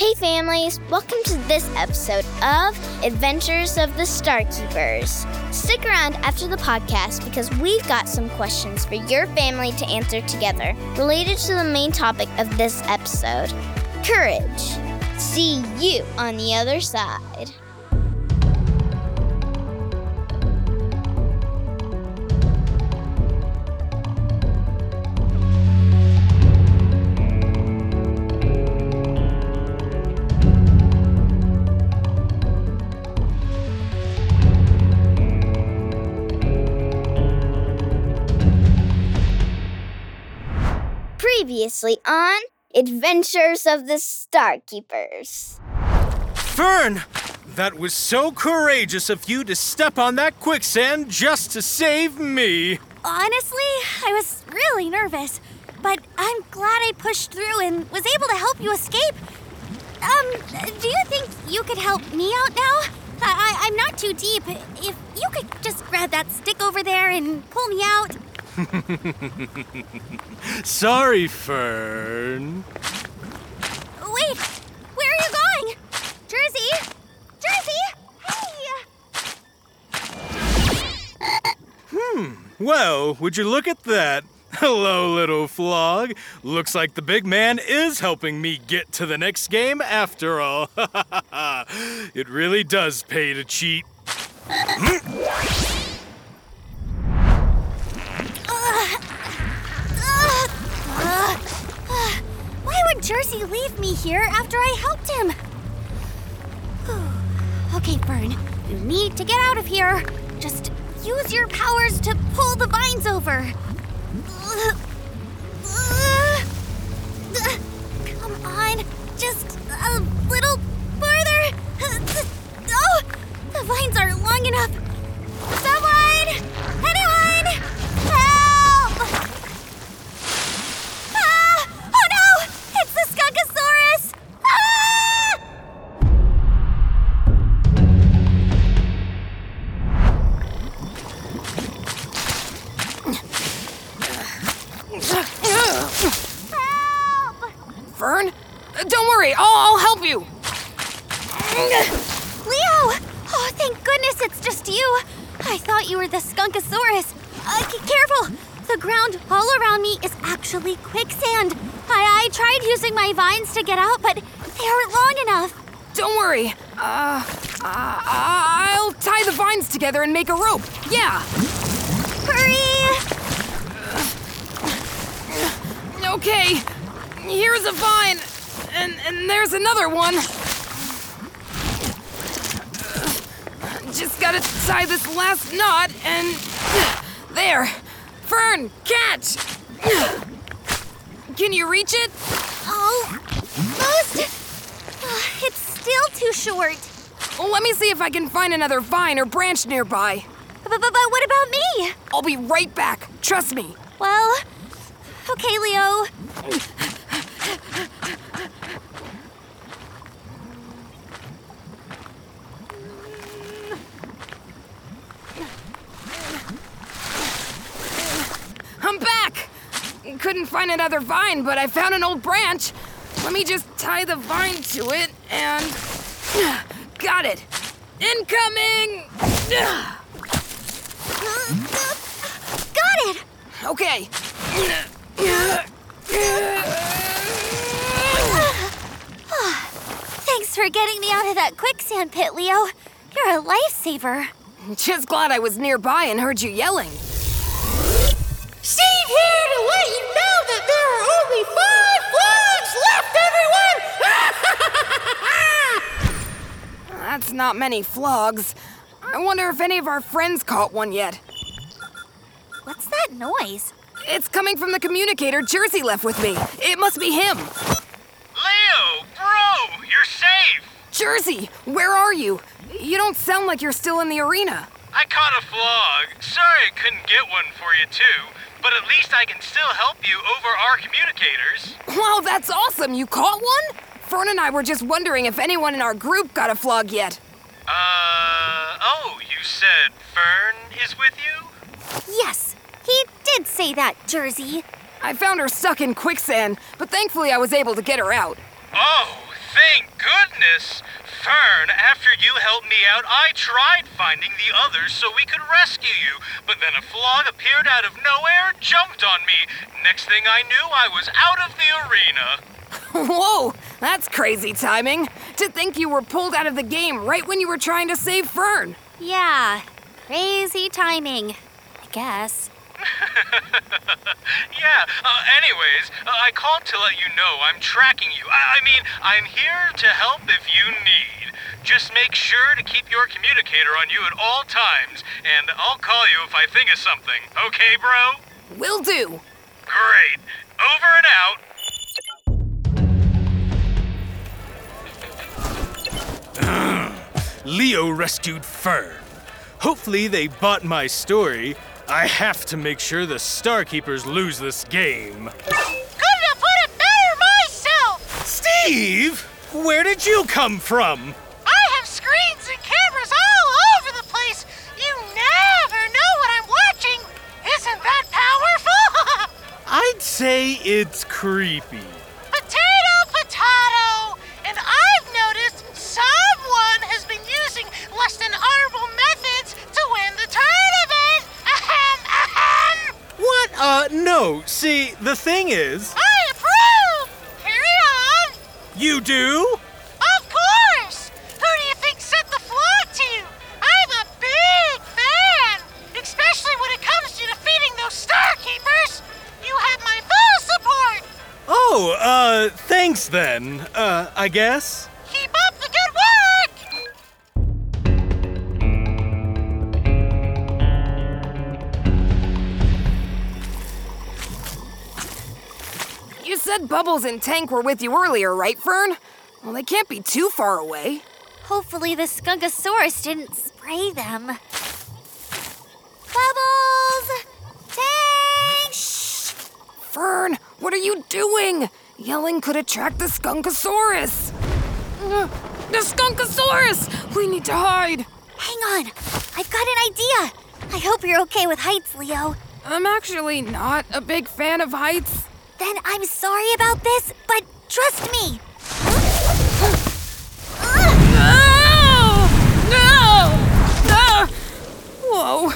Hey, families, welcome to this episode of Adventures of the Starkeepers. Stick around after the podcast because we've got some questions for your family to answer together related to the main topic of this episode courage. See you on the other side. Previously on Adventures of the Starkeepers. Fern! That was so courageous of you to step on that quicksand just to save me. Honestly, I was really nervous, but I'm glad I pushed through and was able to help you escape. Um, do you think you could help me out now? I, I, am not too deep. If you could just grab that stick over there and pull me out. Sorry, Fern. Wait, where are you going? Jersey? Jersey? Hey! Hmm, well, would you look at that? Hello, little flog. Looks like the big man is helping me get to the next game after all. it really does pay to cheat. Jersey leave me here after I helped him? okay, Fern, you need to get out of here. Just use your powers to pull the vines over. Come on, just a little farther. Oh, the vines aren't long enough. Help! Fern? Don't worry, I'll, I'll help you. Leo! Oh, thank goodness it's just you. I thought you were the Skunkosaurus. Uh, careful! The ground all around me is actually quicksand. I, I tried using my vines to get out, but they aren't long enough. Don't worry. Uh, uh, I'll tie the vines together and make a rope. Yeah. Okay. Here's a vine, and and there's another one. Just gotta tie this last knot, and there. Fern, catch. Can you reach it? Almost. Uh, it's still too short. Well, let me see if I can find another vine or branch nearby. But, but, but what about me? I'll be right back. Trust me. Well, okay, Leo. I'm back! Couldn't find another vine, but I found an old branch. Let me just tie the vine to it and. Got it! Incoming! Got it! Okay. Thanks for getting me out of that quicksand pit, Leo. You're a lifesaver. Just glad I was nearby and heard you yelling. Steve here to let you know that there are only five flogs left, everyone! That's not many flogs. I wonder if any of our friends caught one yet. What's that noise? It's coming from the communicator Jersey left with me. It must be him. Leo, bro, you're safe. Jersey, where are you? You don't sound like you're still in the arena. I caught a flog. Sorry I couldn't get one for you, too. But at least I can still help you over our communicators. Wow, that's awesome! You caught one? Fern and I were just wondering if anyone in our group got a flog yet. Uh, oh, you said Fern is with you? Yes, he did say that, Jersey. I found her stuck in quicksand, but thankfully I was able to get her out. Oh, thank goodness! Fern, after you helped me out, I tried finding the others so we could rescue you, but then a flog appeared out of nowhere, and jumped on me. Next thing I knew, I was out of the arena. Whoa, that's crazy timing. To think you were pulled out of the game right when you were trying to save Fern. Yeah, crazy timing. I guess. Yeah, uh, anyways, uh, I called to let you know I'm tracking you. I, I mean, I'm here to help if you need. Just make sure to keep your communicator on you at all times, and I'll call you if I think of something. Okay, bro? Will do. Great. Over and out. Leo rescued Fern. Hopefully, they bought my story. I have to make sure the Starkeepers lose this game. Couldn't have put it better myself! Steve! Where did you come from? I have screens and cameras all over the place! You never know what I'm watching! Isn't that powerful? I'd say it's creepy. No. See, the thing is. I approve! Carry on! You do? Of course! Who do you think set the flag to? you? I'm a big fan! Especially when it comes to defeating those Star Keepers! You have my full support! Oh, uh, thanks then. Uh, I guess? Bubbles and Tank were with you earlier, right, Fern? Well, they can't be too far away. Hopefully the Skunkosaurus didn't spray them. Bubbles! Tank! Shh! Fern, what are you doing? Yelling could attract the Skunkosaurus. Mm, the Skunkosaurus! We need to hide. Hang on, I've got an idea. I hope you're okay with heights, Leo. I'm actually not a big fan of heights. Then I'm sorry about this, but trust me. No! No! Ah! Whoa,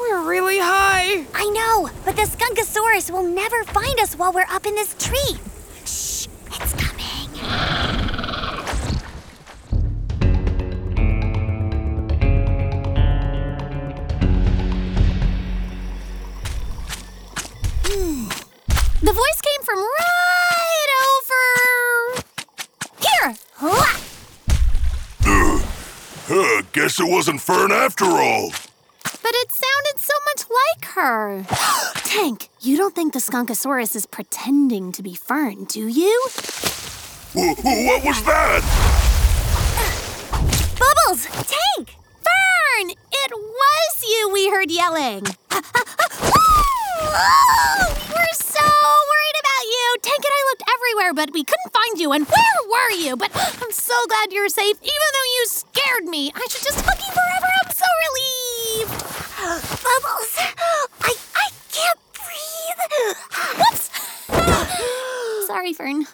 we're really high. I know, but the Skunkosaurus will never find us while we're up in this tree. The voice came from right over here. Hua! Huh, guess it wasn't Fern after all. But it sounded so much like her. Tank, you don't think the Skunkosaurus is pretending to be Fern, do you? Wh- wh- what was that? Bubbles, Tank, Fern! It was you we heard yelling. We're so everywhere, but we couldn't find you. And where were you? But I'm so glad you're safe, even though you scared me. I should just hug you forever. I'm so relieved. Bubbles, I I can't breathe. Whoops. Sorry, Fern.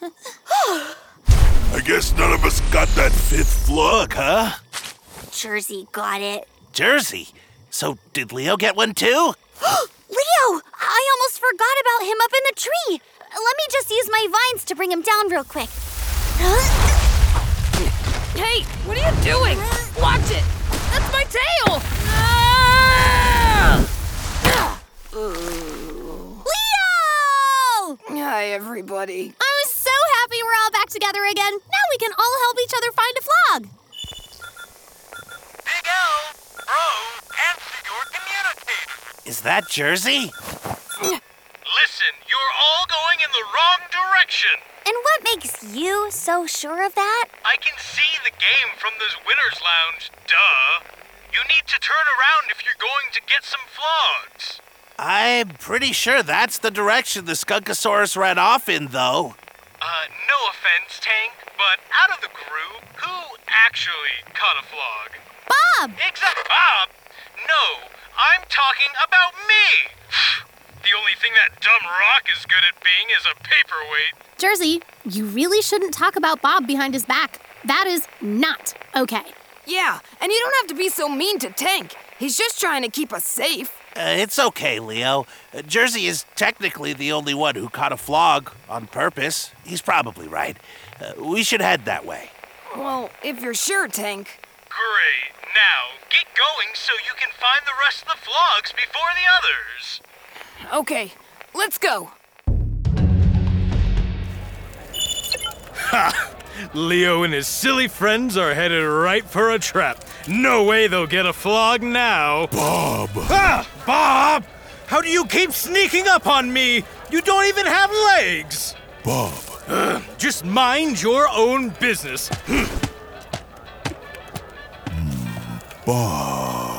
I guess none of us got that fifth flog, huh? Jersey got it. Jersey. So did Leo get one too? Leo, I almost forgot about him up in the tree. Let me just use my vines to bring him down real quick. Hey, what are you doing? Watch it! That's my tail! Ah! Leo! Hi, everybody. I was so happy we're all back together again. Now we can all help each other find a flog. Big L, bro, answer your communicator. Is that Jersey? Listen, you're all going in the wrong direction. And what makes you so sure of that? I can see the game from this winner's lounge, duh. You need to turn around if you're going to get some flogs. I'm pretty sure that's the direction the Skunkosaurus ran off in, though. Uh, no offense, Tank, but out of the group, who actually caught a flog? Bob! Exact Bob? No, I'm talking about me. the only thing that dumb rock is good at being is a paperweight. Jersey, You really shouldn't talk about Bob behind his back. That is not okay. Yeah, and you don't have to be so mean to Tank. He's just trying to keep us safe. Uh, it's okay, Leo. Uh, Jersey is technically the only one who caught a flog on purpose. He's probably right. Uh, we should head that way. Well, if you're sure, Tank. Great. Now, get going so you can find the rest of the flogs before the others. Okay, let's go. Ha! Leo and his silly friends are headed right for a trap. No way they'll get a flog now. Bob! Ah, Bob! How do you keep sneaking up on me? You don't even have legs. Bob! Just mind your own business. Bob!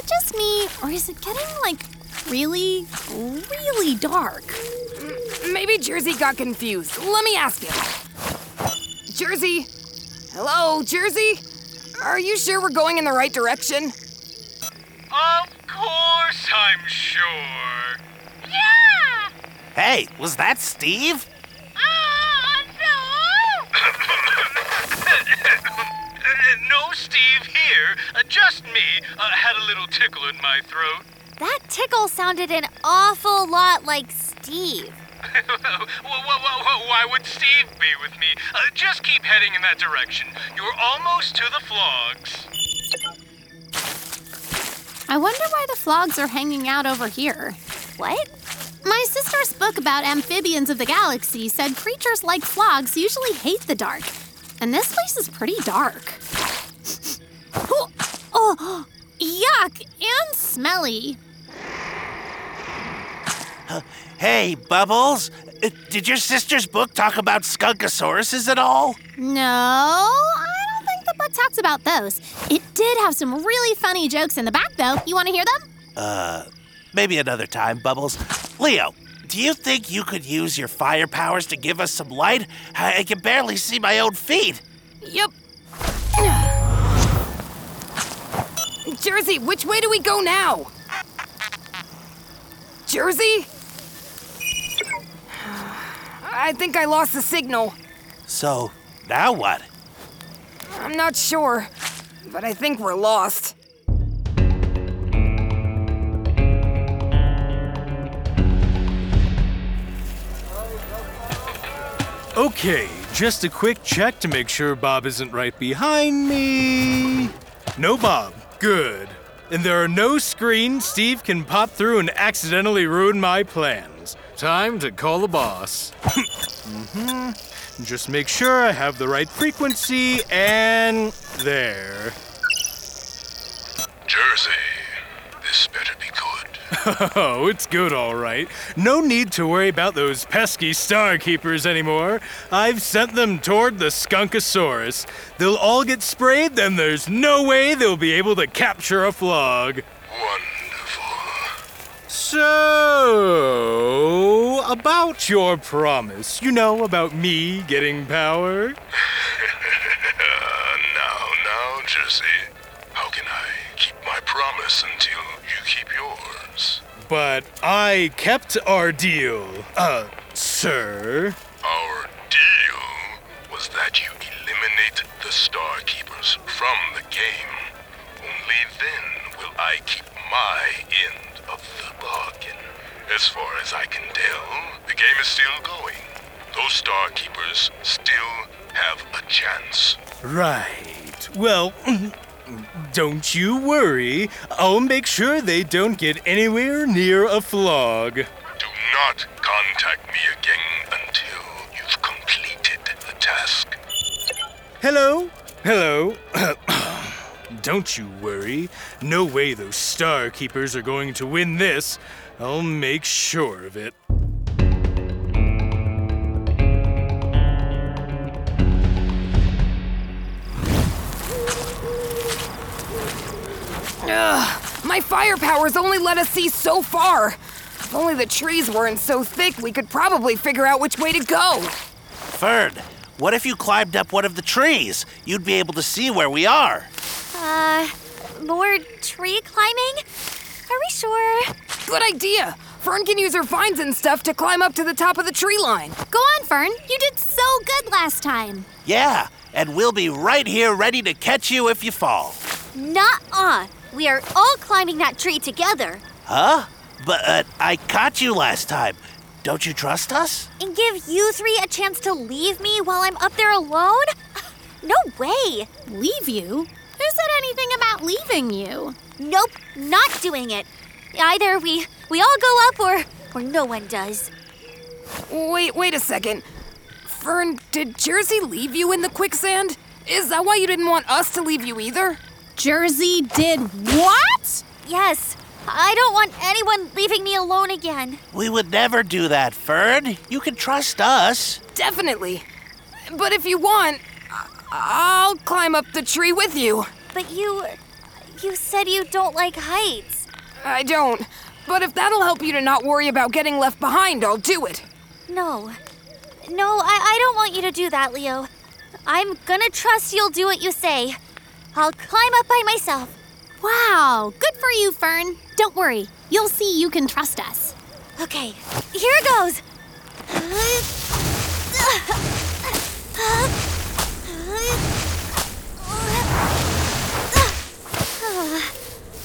It just me, or is it getting like really, really dark? Maybe Jersey got confused. Let me ask him. Jersey? Hello, Jersey? Are you sure we're going in the right direction? Of course, I'm sure. Yeah! Hey, was that Steve? Me. Uh, had a little tickle in my throat. That tickle sounded an awful lot like Steve. Why would Steve be with me? Uh, just keep heading in that direction. You're almost to the flogs. I wonder why the flogs are hanging out over here. What? My sister's book about amphibians of the galaxy said creatures like flogs usually hate the dark. And this place is pretty dark. oh, oh, yuck, and smelly. Hey, Bubbles. Uh, did your sister's book talk about skunkosauruses at all? No, I don't think the book talks about those. It did have some really funny jokes in the back, though. You want to hear them? Uh, maybe another time, Bubbles. Leo, do you think you could use your fire powers to give us some light? I I can barely see my own feet. Yep. Jersey, which way do we go now? Jersey? I think I lost the signal. So, now what? I'm not sure, but I think we're lost. Okay, just a quick check to make sure Bob isn't right behind me. No Bob. Good. And there are no screens Steve can pop through and accidentally ruin my plans. Time to call the boss. mm-hmm. Just make sure I have the right frequency and there. Jersey, this better. Oh, it's good, all right. No need to worry about those pesky star keepers anymore. I've sent them toward the Skunkosaurus. They'll all get sprayed, then there's no way they'll be able to capture a flog. Wonderful. So, about your promise, you know, about me getting power? Uh, now, now, Jersey. How can I keep my promise until you keep yours? But I kept our deal, uh, sir. Our deal was that you eliminate the Star Keepers from the game. Only then will I keep my end of the bargain. As far as I can tell, the game is still going. Those Star Keepers still have a chance. Right. Well, don't you worry. I'll make sure they don't get anywhere near a flog. Do not contact me again until you've completed the task. Hello? Hello? Don't you worry. No way those Star Keepers are going to win this. I'll make sure of it. My fire powers only let us see so far. If only the trees weren't so thick, we could probably figure out which way to go. Fern, What if you climbed up one of the trees? You'd be able to see where we are. Uh, more tree climbing? Are we sure? Good idea. Fern can use her vines and stuff to climb up to the top of the tree line. Go on, Fern. You did so good last time. Yeah, and we'll be right here ready to catch you if you fall. Nuh-uh. We are all climbing that tree together. Huh? But uh, I caught you last time. Don't you trust us? And give you three a chance to leave me while I'm up there alone? No way. Leave you? Who said anything about leaving you? Nope, not doing it. Either we we all go up or or no one does. Wait, wait a second. Fern, did Jersey leave you in the quicksand? Is that why you didn't want us to leave you either? Jersey did what? Yes. I don't want anyone leaving me alone again. We would never do that, Fern. You can trust us. Definitely. But if you want, I- I'll climb up the tree with you. But you you said you don't like heights. I don't. But if that'll help you to not worry about getting left behind, I'll do it. No. No, I, I don't want you to do that, Leo. I'm gonna trust you'll do what you say. I'll climb up by myself. Wow, good for you, Fern. Don't worry. You'll see you can trust us. Okay, here it goes.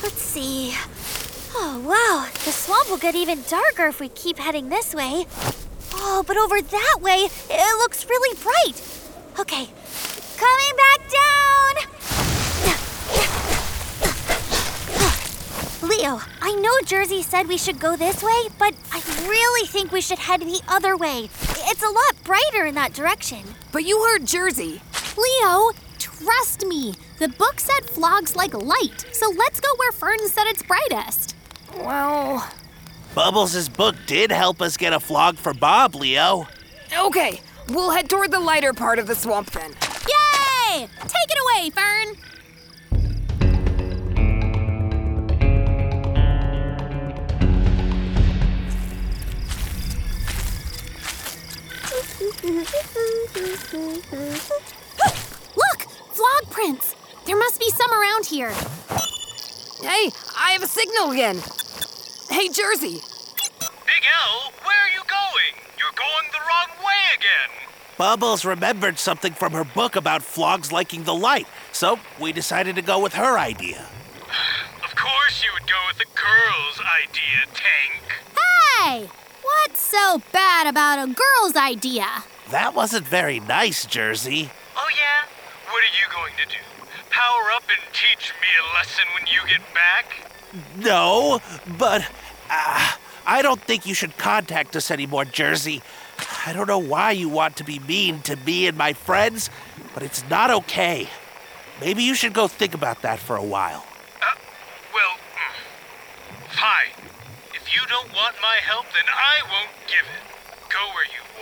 Let's see. Oh, wow. The swamp will get even darker if we keep heading this way. Oh, but over that way, it looks really bright. Okay, coming back down. Leo, I know Jersey said we should go this way, but I really think we should head the other way. It's a lot brighter in that direction. But you heard Jersey. Leo, trust me. The book said flogs like light, so let's go where Fern said it's brightest. Well, Bubbles' book did help us get a flog for Bob, Leo. okay. We'll head toward the lighter part of the swamp then. Yay! Take it away, Fern. Look! Flog prints! There must be some around here. Hey, I have a signal again. Hey, Jersey. Big L, where are you going? You're going the wrong way again. Bubbles remembered something from her book about flogs liking the light, so we decided to go with her idea. Of course you would go with the girl's idea, Tank. Hey! What's so bad about a girl's idea? That wasn't very nice, Jersey. Oh, yeah? What are you going to do? Power up and teach me a lesson when you get back? No, but uh, I don't think you should contact us anymore, Jersey. I don't know why you want to be mean to me and my friends, but it's not okay. Maybe you should go think about that for a while. Uh, well, mm, fine. If you don't want my help, then I won't give it. Go where you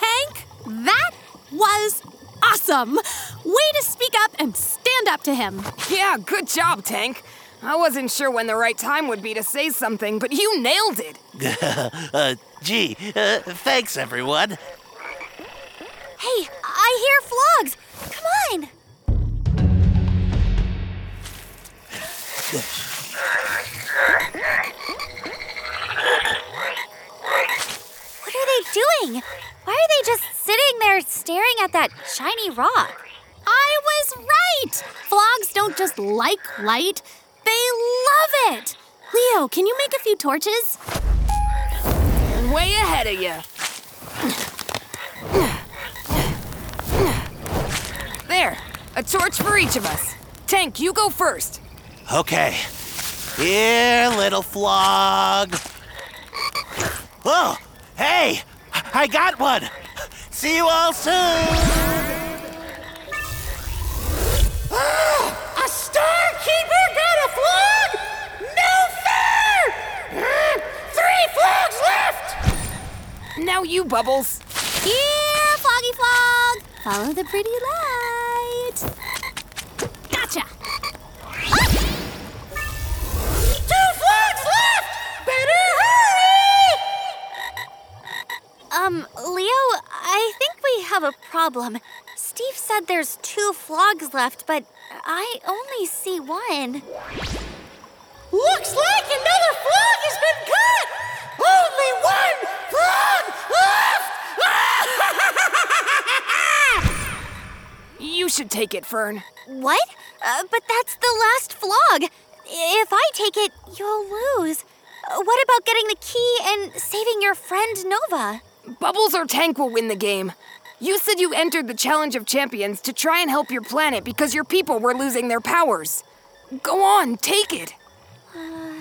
want. Tank, that was awesome! Way to speak up and stand up to him. Yeah, good job, Tank. I wasn't sure when the right time would be to say something, but you nailed it. uh, gee, uh, thanks, everyone. Hey, I hear flogs. Come on. What are they doing? Why are they just sitting there staring at that shiny rock? I was right! Flogs don't just like light, they love it! Leo, can you make a few torches? Way ahead of you. There, a torch for each of us. Tank, you go first. Okay. Here, little flog. Oh, hey, I got one. See you all soon. A star keeper got a flog? No fair! Hmm, Three flogs left! Now you, Bubbles. Here, Floggy Flog! Follow the pretty light. Gotcha! Problem. Steve said there's two flogs left, but I only see one. Looks like another flog has been cut! Only one flog left! You should take it, Fern. What? Uh, but that's the last flog. If I take it, you'll lose. Uh, What about getting the key and saving your friend Nova? Bubbles or Tank will win the game. You said you entered the Challenge of Champions to try and help your planet because your people were losing their powers. Go on, take it. Uh,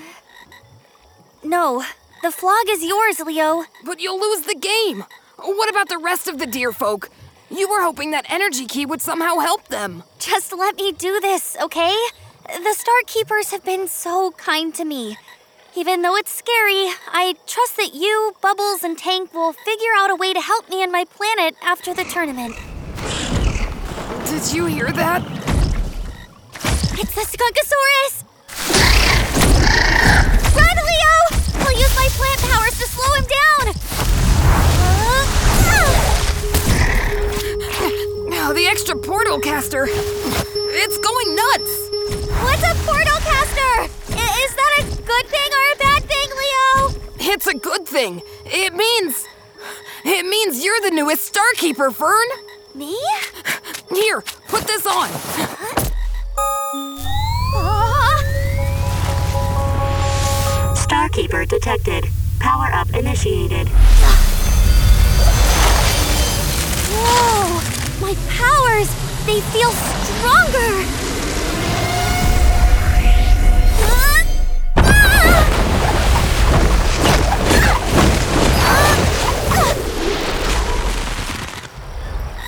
no, the flog is yours, Leo. But you'll lose the game. What about the rest of the deer folk? You were hoping that energy key would somehow help them. Just let me do this, okay? The Star Keepers have been so kind to me. Even though it's scary, I trust that you, Bubbles, and Tank will figure out a way to help me and my planet after the tournament. Did you hear that? It's the Skunkosaurus! Run, Leo! I'll use my plant powers to slow him down! Oh, the extra portal caster. It's going nuts. What's a portal caster? I- is that a good thing or a bad thing, Leo? It's a good thing. It means. It means you're the newest Starkeeper, Fern. Me? Here, put this on. Aw. Starkeeper detected. Power up initiated. Whoa! My powers! They feel stronger!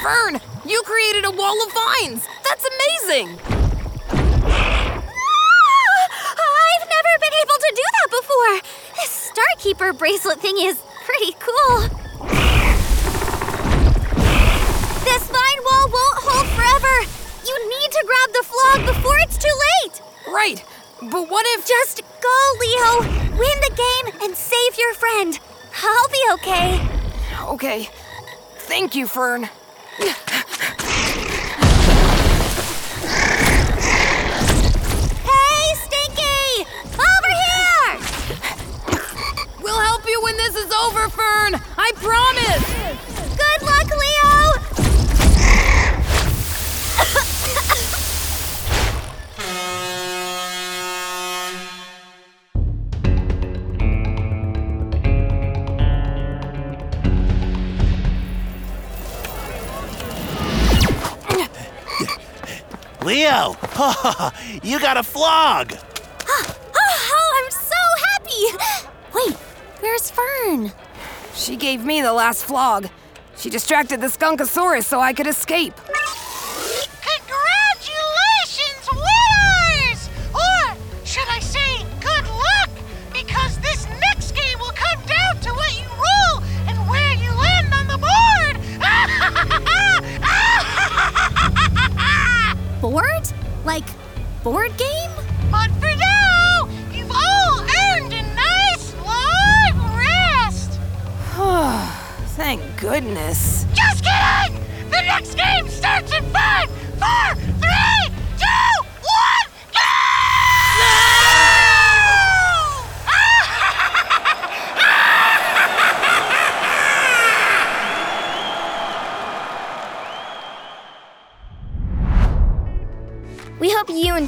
Fern, you created a wall of vines. That's amazing. Ah! I've never been able to do that before! This Starkeeper bracelet thing is pretty cool. This vine wall won't hold forever! You need to grab the flog before it's too late! Right, but what if. Just go, Leo! Win the game and save your friend! I'll be okay. Okay. Thank you, Fern. Hey, Stinky! Over here! We'll help you when this is over, Fern. I promise. Leo, you got a flog. Ah, ah, oh, I'm so happy! Wait, where's Fern? She gave me the last flog. She distracted the Skunkosaurus so I could escape. Board game? but for now, you've all earned a nice long rest! Thank goodness.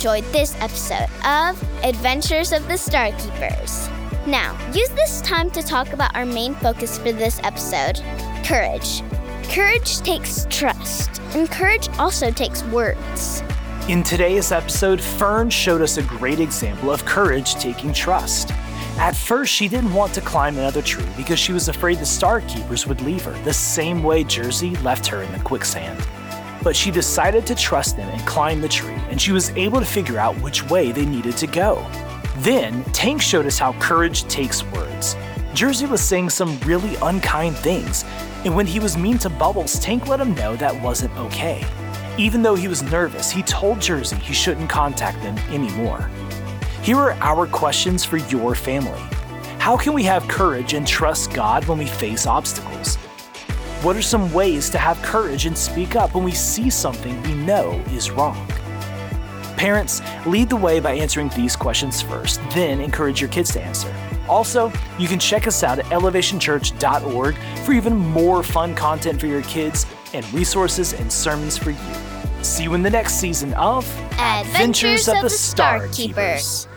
Enjoyed this episode of Adventures of the Starkeepers. Now, use this time to talk about our main focus for this episode courage. Courage takes trust, and courage also takes words. In today's episode, Fern showed us a great example of courage taking trust. At first, she didn't want to climb another tree because she was afraid the Star Keepers would leave her, the same way Jersey left her in the quicksand. But she decided to trust them and climb the tree, and she was able to figure out which way they needed to go. Then, Tank showed us how courage takes words. Jersey was saying some really unkind things, and when he was mean to Bubbles, Tank let him know that wasn't okay. Even though he was nervous, he told Jersey he shouldn't contact them anymore. Here are our questions for your family. How can we have courage and trust God when we face obstacles? What are some ways to have courage and speak up when we see something we know is wrong? Parents, lead the way by answering these questions first, then encourage your kids to answer. Also, you can check us out at elevationchurch.org for even more fun content for your kids and resources and sermons for you. See you in the next season of Adventures of the Star Keepers.